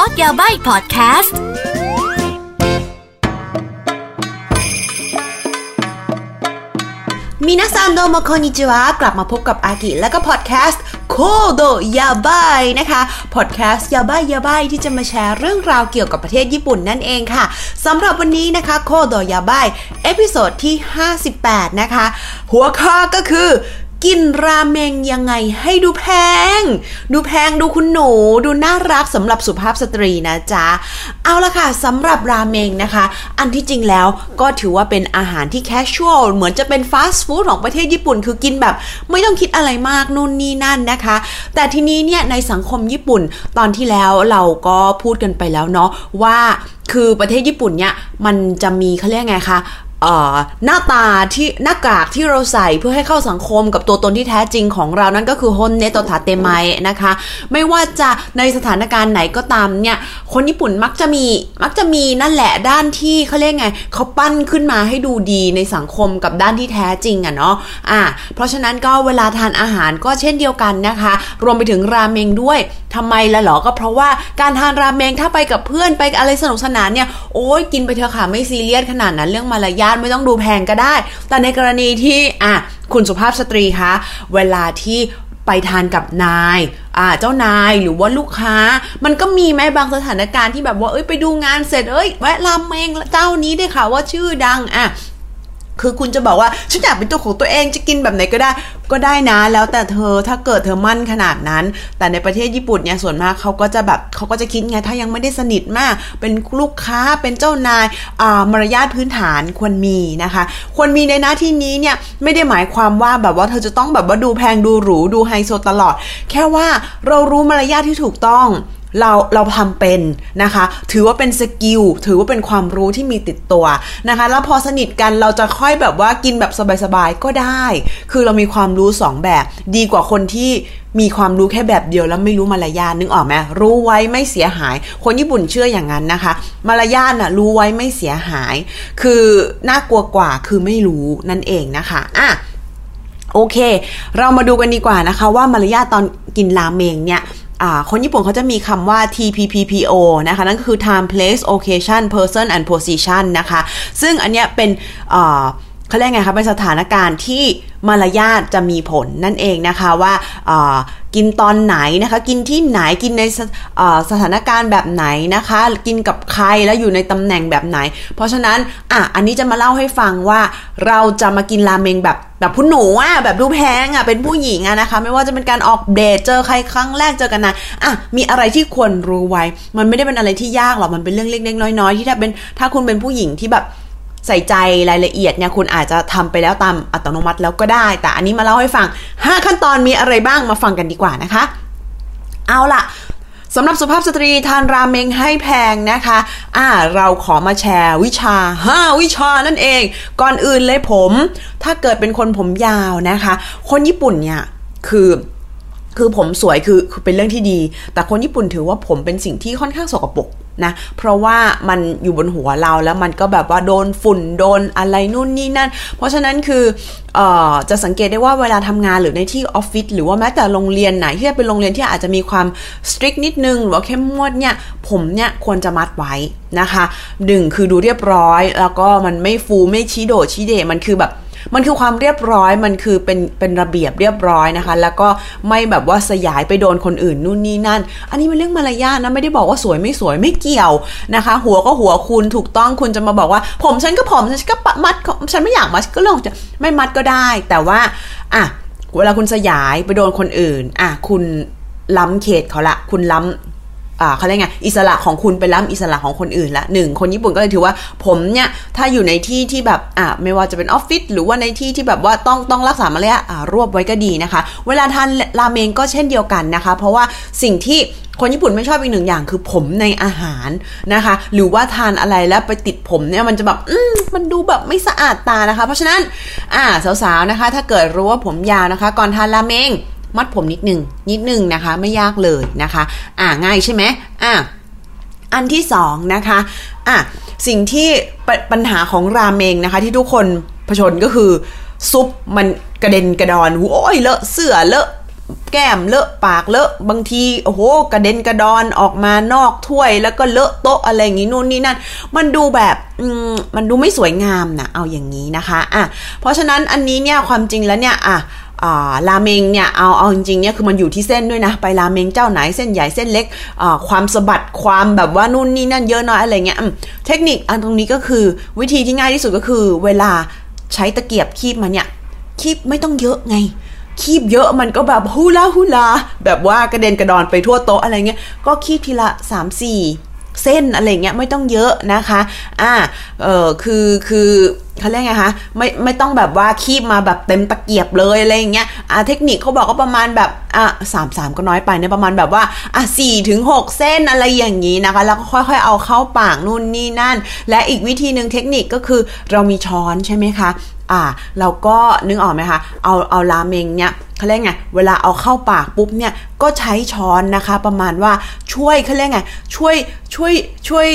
อร์สยาใบพอดแคสต์みなさんどうもこんにちはกลับมาพบกับอากิและก็พอดแคสต์ Code Yabai นะคะพอดแคสต์やばいやばいที่จะมาแชร์เรื่องราวเกี่ยวกับประเทศญี่ปุ่นนั่นเองค่ะสำหรับวันนี้นะคะ Code Yabai episode ที่ 58 นะคะ หัวข้อก็คือ กินราเมงยังไงให้ดูแพง ดูแพงดูคุณหนู ดูน่ารักสำหรับสุภาพสตรีนะจ๊ะ เอาละค่ะสำหรับราเมงนะคะ อันที่จริงแล้วก็ถือว่าเป็นอาหารที่แคชชวลเหมือนจะเป็นฟาสต์ฟู้ดของประเทศญี่ปุ่น คือกินแบบไม่ต้องคิดอะไรมากนู่นนี่นั่นนะคะ แต่ทีนี้เนี่ยในสังคมญี่ปุ่นตอนที่แล้วเราก็พูดกันไปแล้วเนาะว่าคือประเทศญี่ปุ่นเนี่ยมันจะมีเขาเรียกไงคะ หน้าตาที่หน้ากากที่เราใส่เพื่อให้เข้าสังคมกับตัวตนที่แท้จริงของเรานั่นก็คือฮนเนโตทาเตไมนะคะ ไม่ว่าจะในสถานการณ์ไหนก็ตามเนี่ยคนญี่ปุ่นมักจะมีมักจะมีนั่นแหละด้านที่เขาเรียกไงเขาปั้นขึ้นมาให้ดูดีในสังคมกับด้านที่แท้จริงอะเนาะอะเพราะฉะนั้นก็เวลาทานอาหารก็เช่นเดียวกันนะคะ รวมไปถึงราเมงด้วยทำไมล่ะหรอก็เพราะว่าการทานราเมงถ้าไปกับเพื่อนไปอะไรสนุกสนานเนี่ยโอ้ยกินไปเถอะค่ะไม่ซีเรียสขนาดนั้นเรื่องมารยาทไม่ต้องดูแพงก็ได้ แต่ในกรณีที่อะคุณสุภาพสตรีคะเวลาที่ไปทานกับนายอ่าเจ้านายหรือว่าลูกค้า มันก็มีไหมบางสถานการณ์ที่แบบว่าเอ้ยไปดูงานเสร็จเอ้ยแวะรามเมงเจ้านี้ได้ค่ะว่าชื่อดังอะ คือคุณจะบอกว่าฉันอยากเป็นตัวของตัวเองจะกินแบบไหนก็ได้ ก็ได้นะแล้วแต่เธอถ้าเกิดเธอมั่นขนาดนั้น แต่ในประเทศญี่ปุ่นเนี่ยส่วนมากเขาก็จะแบบเขาก็จะคิดไงถ้ายังไม่ได้สนิทมาก เป็นลูกค้าเป็นเจ้านายมารยาทพื้นฐานควรมีนะคะ ควรมีในหน้าที่นี้เนี่ยไม่ได้หมายความว่าแบบว่าเธอจะต้องแบบว่าดูแพงดูหรูดูไฮโซตลอด แค่ว่าเรารู้มารยาทที่ถูกต้อง เราเราทำเป็นนะคะ ถือว่าเป็นสกิลถือว่าเป็นความรู้ที่มีติดตัวนะคะ แล้วพอสนิทกันเราจะค่อยแบบว่ากินแบบสบายๆก็ได้ คือเรามีความรู้สองแบบ ดีกว่าคนที่มีความรู้แค่แบบเดียวแล้วไม่รู้มารยาทนึกออกไหมรู้ไว้ไม่เสียหาย คนญี่ปุ่นเชื่ออย่างนั้นนะคะ มารยาทน่ะรู้ไว้ไม่เสียหาย คือน่ากลัวกว่าคือไม่รู้นั่นเองนะคะอะโอเค เรามาดูกันดีกว่านะคะว่ามารยาทตอนกินราเมงเนี่ย คนญี่ปุ่นเขาจะมีคำว่า TPPPO นะคะ นั่นก็คือ time place occasion person and position นะคะ ซึ่งอันเนี้ยเป็น เขาเรียกไงคะเป็นสถานการณ์ที่มารยาทจะมีผลนั่นเองนะคะว่ากินตอนไหนนะคะ กินที่ไหนกินในสสถานการณ์แบบไหนนะคะ กินกับใครแล้วอยู่ในตำแหน่งแบบไหน เพราะฉะนั้นอะอันนี้จะมาเล่าให้ฟังว่าเราจะมากินราเมงแบบแบบผู้หนูอะแบบดูแพงอะเป็นผู้หญิงอะนะคะ ไม่ว่าจะเป็นการออกเดทเจอใครครั้งแรกเจอกันนะอะมีอะไรที่ควรรู้ไว้ มันไม่ได้เป็นอะไรที่ยากหรอกมันเป็นเรื่องเล็กๆน้อยๆที่ถ้าเป็นถ้าคุณเป็นผู้หญิงที่แบบ ใส่ใจรายละเอียดเนี่ยคุณอาจจะทำไปแล้วตามอัตโนมัติแล้วก็ได้ แต่อันนี้มาเล่าให้ฟัง 5 ขั้นตอนมีอะไรบ้างมาฟังกันดีกว่านะคะ เอาล่ะสำหรับสุภาพสตรีทานราเมงให้แพงนะคะ อ่า เราขอมาแชร์วิชา 5 วิชานั่นเอง ก่อนอื่นเลยผม ถ้าเกิดเป็นคนผมยาวนะคะ คนญี่ปุ่นเนี่ย คือคือผมสวยคือคือเป็นเรื่องที่ดี แต่คนญี่ปุ่นถือว่าผมเป็นสิ่งที่ค่อนข้างสกปรก นะเพราะว่ามันอยู่บนหัวเราแล้วมันก็แบบว่าโดนฝุ่นโดนอะไรนู่นนี่นั่น เพราะฉะนั้นคือออจะสังเกตได้ว่าเวลาทำงานหรือในที่ออฟฟิศหรือว่าแม้แต่โรงเรียนไหนที่เป็นโรงเรียนที่อาจจะมีความสตริกนิดนึงหรือว่าเข้มงวดเนี่ยผมเนี่ยควรจะมัดไว้นะคะหนึ่งคือดูเรียบร้อย แล้วก็มันไม่ฟูไม่ชี้โดชี้เดมันคือแบบ มันคือความเรียบร้อยมันคือเป็นเป็นระเบียบเรียบร้อยนะคะ แล้วก็ไม่แบบว่าสยายไปโดนคนอื่นนู่นนี่นั่น อันนี้เป็นเรื่องมารยาทนะไม่ได้บอกว่าสวยไม่สวยไม่เกี่ยวนะคะ หัวก็หัวคุณถูกต้องคุณจะมาบอกว่า ผมฉันก็ผมฉันก็มัดฉันไม่อยากมัดก็เรื่องจะไม่มัดก็ได้ แต่ว่าอะเวลาคุณสยายไปโดนคนอื่นอะคุณล้ำเขตเขาละ คุณล้ำ เขาเรียกไงอิสระของคุณไปล้ำอิสระของคนอื่นละหนึ่งคนญี่ปุ่นก็เลยถือว่าผมเนี่ยถ้าอยู่ในที่ที่แบบอ่าไม่ว่าจะเป็นออฟฟิศหรือว่าในที่ที่แบบว่าต้องต้องรักษามารยาทรวบไว้ก็ดีนะคะ เวลาทานราเมงก็เช่นเดียวกันนะคะ เพราะว่าสิ่งที่คนญี่ปุ่นไม่ชอบอีกหนึ่งอย่างคือผมในอาหารนะคะ หรือว่าทานอะไรแล้วไปติดผมเนี่ยมันจะแบบอืมมันดูแบบไม่สะอาดตานะคะ เพราะฉะนั้นอ่าสาวๆนะคะ ถ้าเกิดรู้ว่าผมยาวนะคะ ก่อนทานราเมง มัดผมนิดหนึ่งนิดหนึ่งนะคะ ไม่ยากเลยนะคะ อ่าง่ายใช่ไหมอ่าอันที่สองนะคะอะสิ่งที่ปปัญหาของราเมงนะคะ ที่ทุกคนผชนก็คือ ซุปมันกระเด็นกระดอนโอ้ยเลอะเสื้อเลอะแก้มเลอะปากเลอะบางทีโอ้โหกระเด็นกระดอนออกมานอกถ้วย แล้วก็เลอะโต๊ะอะไรอย่างงี้นู่นนี่นั่นมันดูแบบมันดูไม่สวยงามนะเอาอย่างนี้นะคะอะเพราะฉะนั้นอันนี้เนี่ยความจริงแล้วเนี่ยอะ ราเมงเนี่ยเอาเอาจริงๆเนี่ยคือมันอยู่ที่เส้นด้วยนะ ไปราเมงเจ้าไหนเส้นใหญ่เส้นเล็กความสะบัดความแบบว่านู่นนี่นั่นเยอะน้อยอะไรเงี้ยเทคนิคอันตรงนี้ก็คือวิธีที่ง่ายที่สุดก็คือ เวลาใช้ตะเกียบคีบมาเนี่ยคีบไม่ต้องเยอะไง คีบเยอะมันก็แบบฮูลาฮูลาแบบว่ากระเด็นกระดอนไปทั่วโต๊ะอะไรเงี้ยก็คีบทีละ3 4 เส้นอะไรเงี้ยไม่ต้องเยอะนะคะอ่าเออคือคือเขาเรียกไงคะไม่ไม่ต้องแบบว่าคีบมาแบบเต็มตะเกียบเลยอะไรเงี้ยอ่าเทคนิคเขาบอกก็ประมาณแบบ อะสามสามก็น้อยไปเนี่ยประมาณแบบว่าอะสี่ถึงหกเส้นอะไรอย่างนี้นะคะ แล้วก็ค่อยๆเอาเข้าปากนู่นนี่นั่น และอีกวิธีหนึ่งเทคนิคก็คือเรามีช้อนใช่ไหมคะอ่าเราก็นึกออกไหมคะ เอาเอาราเมงเนี่ยเขาเรียกไง เวลาเอาเข้าปากปุ๊บเนี่ย ก็ใช้ช้อนนะคะ ประมาณว่าช่วยเขาเรียกไง ช่วยช่วยช่วย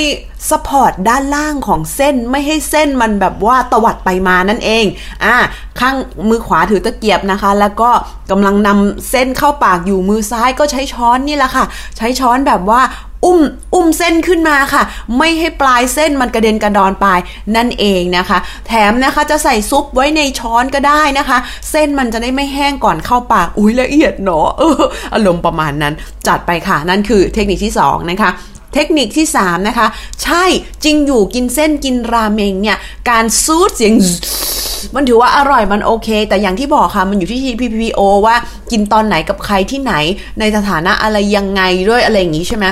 support ด้านล่างของเส้นไม่ให้เส้นมันแบบว่าตวัดไปมานั่นเอง อ่า ข้างมือขวาถือตะเกียบนะคะ แล้วก็กำลังนำเส้นเข้าปากอยู่มือซ้ายก็ใช้ช้อนนี่แหละค่ะ ใช้ช้อนแบบว่าอุ้มอุ้มเส้นขึ้นมาค่ะ ไม่ให้ปลายเส้นมันกระเด็นกระดอนไปนั่นเองนะคะ แถมนะคะจะใส่ซุปไว้ในช้อนก็ได้นะคะ เส้นมันจะได้ไม่แห้งก่อนเข้าปากอุ้ยละเอียดเนาะอออารมณ์ประมาณนั้นจัดไปค่ะ นั่นคือเทคนิคที่2นะคะ เทคนิคที่ 3 นะคะ ใช่จริงอยู่กินเส้นกินราเมงเนี่ย การซูดเสียงมันถือว่าอร่อยมันโอเค แต่อย่างที่บอกค่ะ มันอยู่ที่ PPO ว่ากินตอนไหนกับใครที่ไหนในสถานะอะไรยังไงด้วยอะไรอย่างนี้ใช่ไหม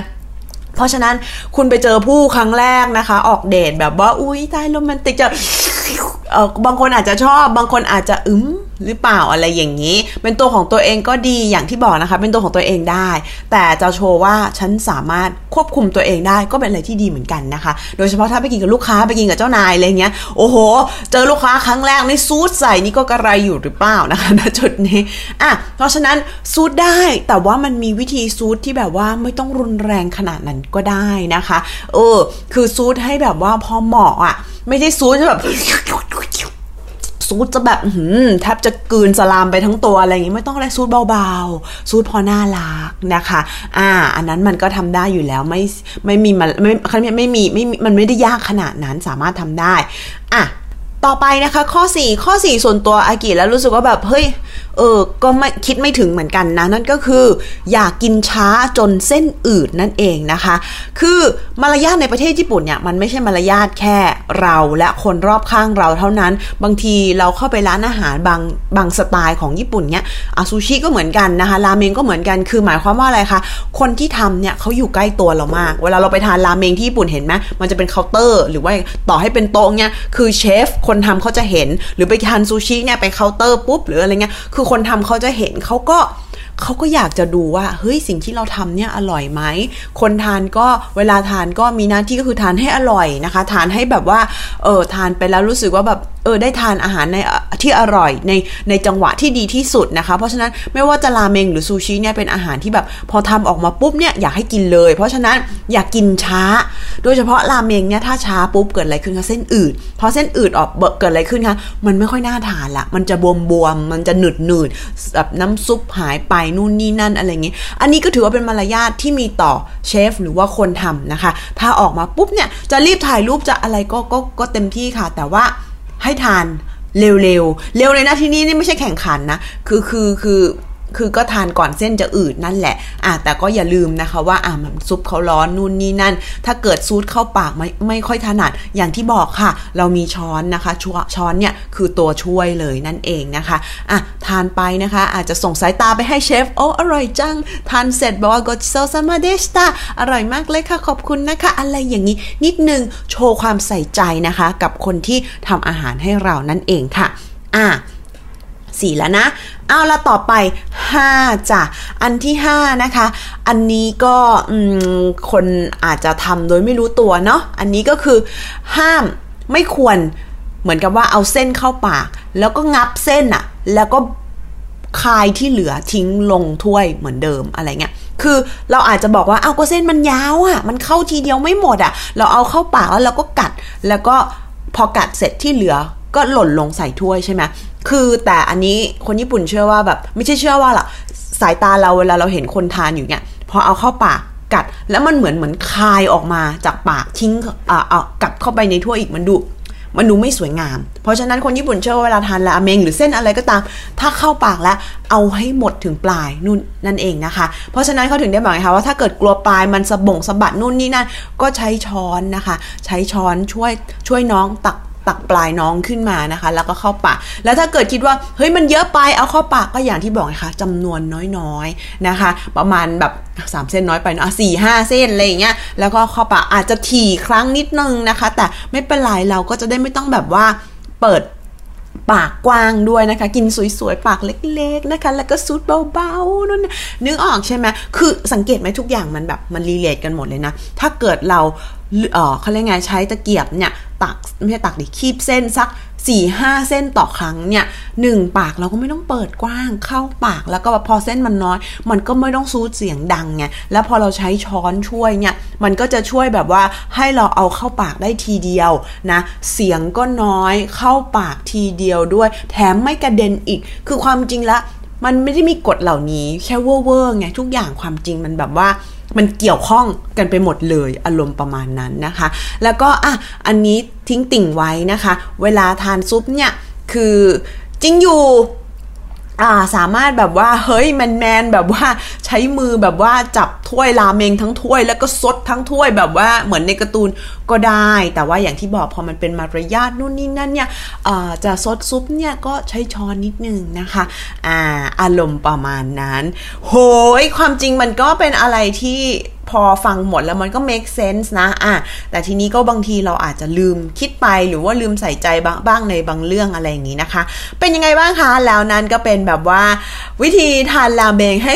เพราะฉะนั้นคุณไปเจอผู้ครั้งแรกนะคะ ออกเดทแบบว่า อุ้ยตายโรแมนติกจะเออบางคนอาจจะชอบ บางคนอาจจะอึม หรือเปล่าอะไรอย่างนี้ เป็นตัวของตัวเองก็ดีอย่างที่บอกนะคะ เป็นตัวของตัวเองได้ แต่จะโชว์ว่าฉันสามารถควบคุมตัวเองได้ก็เป็นอะไรที่ดีเหมือนกันนะคะ โดยเฉพาะถ้าไปกินกับลูกค้าไปกินกับเจ้านายอะไรเงี้ยโอ้โห เจอลูกค้าครั้งแรกในซูดใส่นี่ก็กระไรอยู่หรือเปล่านะคะณจุดนี้อะเพราะฉะนั้นซูดได้แต่ว่ามันมีวิธีซูดที่แบบว่าไม่ต้องรุนแรงขนาดนั้นก็ได้นะคะ เออ คือซูดให้แบบว่าพอเหมาะอะ ไม่ใช่ซูดแบบ ซูดจะแบบแทบจะกืนสลามไปทั้งตัวอะไรอย่างงี้ไม่ต้องอะไรซูดเบาๆซูดพอน่ารักนะคะ อ่า อันนั้นมันก็ทำได้อยู่แล้วไม่ไม่มีมันไม่ไม่ไม่มีไม่มันไม่ได้ยากขนาดนั้นสามารถทำได้ อะ ต่อไปนะคะข้อ 4 ข้อ 4 ส่วนตัวอากิแล้วรู้สึกว่าแบบเฮ้ยเออก็ไม่คิดไม่ถึงเหมือนกันนะ นั่นก็คือ อยากกินช้าจนเส้นอืดนั่นเองนะคะ คือมารยาทในประเทศญี่ปุ่นเนี่ยมันไม่ใช่มารยาทแค่เราและคนรอบข้างเราเท่านั้น บางทีเราเข้าไปร้านอาหารบางบางสไตล์ของญี่ปุ่นเนี่ยอาซูชิก็เหมือนกันนะคะราเมงก็เหมือนกันคือหมายความว่าอะไรคะคนที่ทำเนี่ยเขาอยู่ใกล้ตัวเรามาก เวลาเราไปทานราเมงที่ญี่ปุ่นเห็นไหมมันจะเป็นเคาน์เตอร์ หรือว่าต่อให้เป็นโต๊ะเนี่ยคือเชฟคนทำเขาจะเห็น หรือไปทานซูชิเนี่ยไปเคาน์เตอร์ปุ๊บหรืออะไรเงี้ยคือคนทำเขาจะเห็นเขาก็ เขาก็อยากจะดูว่าเฮ้ยสิ่งที่เราทำเนี่ยอร่อยไหมคนทานก็เวลาทานก็มีหน้าที่ก็คือทานให้อร่อยนะคะ ทานให้แบบว่าเออทานไปแล้วรู้สึกว่าแบบเออได้ทานอาหารในที่อร่อยในในจังหวะที่ดีที่สุดนะคะ เพราะฉะนั้นไม่ว่าจะราเมงหรือซูชิเนี่ยเป็นอาหารที่แบบพอทำออกมาปุ๊บเนี่ยอยากให้กินเลย เพราะฉะนั้นอยากกินช้า โดยเฉพาะราเมงเนี่ยถ้าช้าปุ๊บเกิดอะไรขึ้นคะเส้นอืดพอเส้นอืดออกเกิดอะไรขึ้นคะมันไม่ค่อยน่าทานละมันจะบวมบวมมันจะหนืดหนืดแบบน้ำซุปหายไปนู่นนี่นั่นอะไรเงี้ยอันนี้ก็ถือว่าเป็นมารยาทที่มีต่อเชฟหรือว่าคนทำนะคะ ถ้าออกมาปุ๊บเนี่ยจะรีบถ่ายรูปจะอะไรก็ก็ก็เต็มที่ค่ะ แต่ว่าให้ทานเร็วๆ เร็วเลยนะที่นี่นี่ไม่ใช่แข่งขันนะ คือคือคือ คือก็ทานก่อนเส้นจะอืดนั่นแหละอะแต่ก็อย่าลืมนะคะว่าอะซุปเขาร้อนนู่นนี่นั่น ถ้าเกิดซูดเข้าปากไม่ไม่ค่อยถนัด อย่างที่บอกค่ะ เรามีช้อนนะคะชช้อนเนี่ยคือตัวช่วยเลยนั่นเองนะคะอะทานไปนะคะ อาจจะส่งสายตาไปให้เชฟโอ้อร่อยจัง ทานเสร็จบอกว่า g o c h i s o s a m a d e s t a อร่อยมากเลยค่ะขอบคุณนะคะ อะไรอย่างนี้นิดนึงโชว์ความใส่ใจนะคะ กับคนที่ทำอาหารให้เรานั่นเองค่ะอะ สี่แล้วนะ เอาละต่อไป 5จ้ะ อันที่ 5 นะคะ อันนี้ก็คนอาจจะทำโดยไม่รู้ตัวเนาะ อันนี้ก็คือห้ามไม่ควรเหมือนกับว่าเอาเส้นเข้าปาก แล้วก็งับเส้นอะแล้วก็คายที่เหลือทิ้งลงถ้วยเหมือนเดิมอะไรเงี้ย คือเราอาจจะบอกว่าเอาก็เส้นมันยาวอะ่ะ มันเข้าทีเดียวไม่หมดอะ่ะ เราเอาเข้าปากแล้วเราก็กัด แล้วก็พอกัดเสร็จที่เหลือก็หล่นลงใส่ถ้วยใช่ไหม คือแต่อันนี้คนญี่ปุ่นเชื่อว่าแบบ ไม่ใช่เชื่อว่าล่ะ สายตาเราเวลาเราเห็นคนทานอยู่เนี่ยพอเอาเข้าปากกัด แล้วมันเหมือนเหมือนคายออกมาจากปากทิ้งอ่าเอากลับเข้าไปในถ้วยอีกมันดูมันดูไม่สวยงาม เพราะฉะนั้นคนญี่ปุ่นเชื่อว่าเวลาทานราเมงหรือเส้นอะไรก็ตาม ถ้าเข้าปากแล้วเอาให้หมดถึงปลายนู่นนั่นเองนะคะ เพราะฉะนั้นเขาถึงได้บอกไงคะว่าถ้าเกิดกลัวปลายมันสะบ่งสะบัดนู่นนี่นั่นก็ใช้ช้อนนะคะ ใช้ช้อนช่วยช่วยน้องตัก ตักปลายน้องขึ้นมานะคะ แล้วก็เข้าปาก แล้วถ้าเกิดคิดว่าเฮ้ยมันเยอะไปเอาเข้าปากก็อย่างที่บอกนะคะจำนวนน้อยๆนะคะ ประมาณแบบ3เส้นน้อยไปเนาะสี่ห้าเส้นอะไรอย่างเงี้ยแล้วก็เข้าปากอาจจะถี่ครั้งนิดนึงนะคะ แต่ไม่เป็นไรเราก็จะได้ไม่ต้องแบบว่าเปิด ปากกว้างด้วยนะคะ กินสวยๆ ปากเล็กๆนะคะ แล้วก็ซูดเบาๆนั่นนึกออกใช่ไหมคือสังเกตไหมทุกอย่างมันแบบมันรีเลทกันหมดเลยนะ ถ้าเกิดเราเออเขาเรียกไงใช้ตะเกียบเนี่ยตักไม่ใช่ตักดิคีบเส้นสัก 4ี่ห้าเส้นต่อครั้งเนี่ยหนึ่งปากเราก็ไม่ต้องเปิดกว้างเข้าปากแล้วก็พอเส้นมันน้อย มันก็ไม่ต้องซูดเสียงดังไงแล้วพอเราใช้ช้อนช่วยเนี่ยมันก็จะช่วยแบบว่าให้เราเอาเข้าปากได้ทีเดียวนะเสียงก็น้อยเข้าปากทีเดียวด้วย แถมไม่กระเด็นอีก คือความจริงละมันไม่ได้มีกฎเหล่านี้แค่เวอร์ๆไงทุกอย่างความจริงมันแบบว่า มันเกี่ยวข้องกันไปหมดเลยอารมณ์ประมาณนั้นนะคะ แล้วก็อะอันนี้ทิ้งติ่งไว้นะคะ เวลาทานซุปเนี่ยคือจริงอยู่อ่าสามารถแบบว่าเฮ้ยแมนแมนแบบว่าใช้มือแบบว่าจับถ้วยราเมงทั้งถ้วยแล้วก็ซดทั้งถ้วยแบบว่าเหมือนในการ์ตูน ก็ได้ แต่ว่าอย่างที่บอกพอมันเป็นมารยาทนู่นนี่นั่นเนี่ยจะซดซุปเนี่ยก็ใช้ช้อนนิดนึงนะคะอ่าอารมณ์ประมาณนั้น โหยความจริงมันก็เป็นอะไรที่พอฟังหมดแล้วมันก็ make sense นะอะแต่ทีนี้ก็บางทีเราอาจจะลืมคิดไปหรือว่าลืมใส่ใจบ้างในบางเรื่องอะไรอย่างนี้นะคะ เป็นยังไงบ้างคะ แล้วนั้นก็เป็นแบบว่า วิธีทานราเมงให้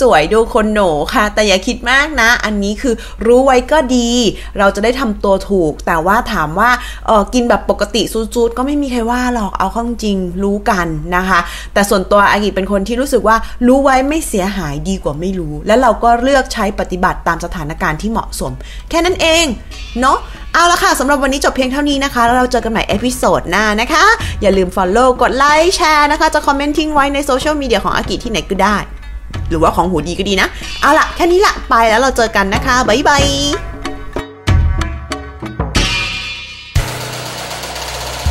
สวยๆ ดูคนโหนค่ะ แต่อย่าคิดมากนะ อันนี้คือรู้ไว้ก็ดี เราจะได้ทำตัวถูก แต่ว่าถามว่าเออกินแบบปกติซูดๆก็ไม่มีใครว่าหรอกเอาเข้าจริงรู้กันนะคะ แต่ส่วนตัวอากิเป็นคนที่รู้สึกว่ารู้ไว้ไม่เสียหายดีกว่าไม่รู้ และเราก็เลือกใช้ปฏิบัติตามสถานการณ์ที่เหมาะสม แค่นั้นเองเนาะเอาละค่ะสำหรับวันนี้จบเพียงเท่านี้นะคะ แล้วเราเจอกันใหม่ episode หน้านะคะ อย่าลืม Follow กดไลค์แชร์นะคะ จะคอมเมนต์ทิ้งไว้ในโซเชียลมีเดียของอากิที่ไหนก็ได้ หรือว่าของ HUDI ก็ดีนะ เอาละแค่นี้ละไปแล้วเราเจอกันนะคะ บ๊ายบาย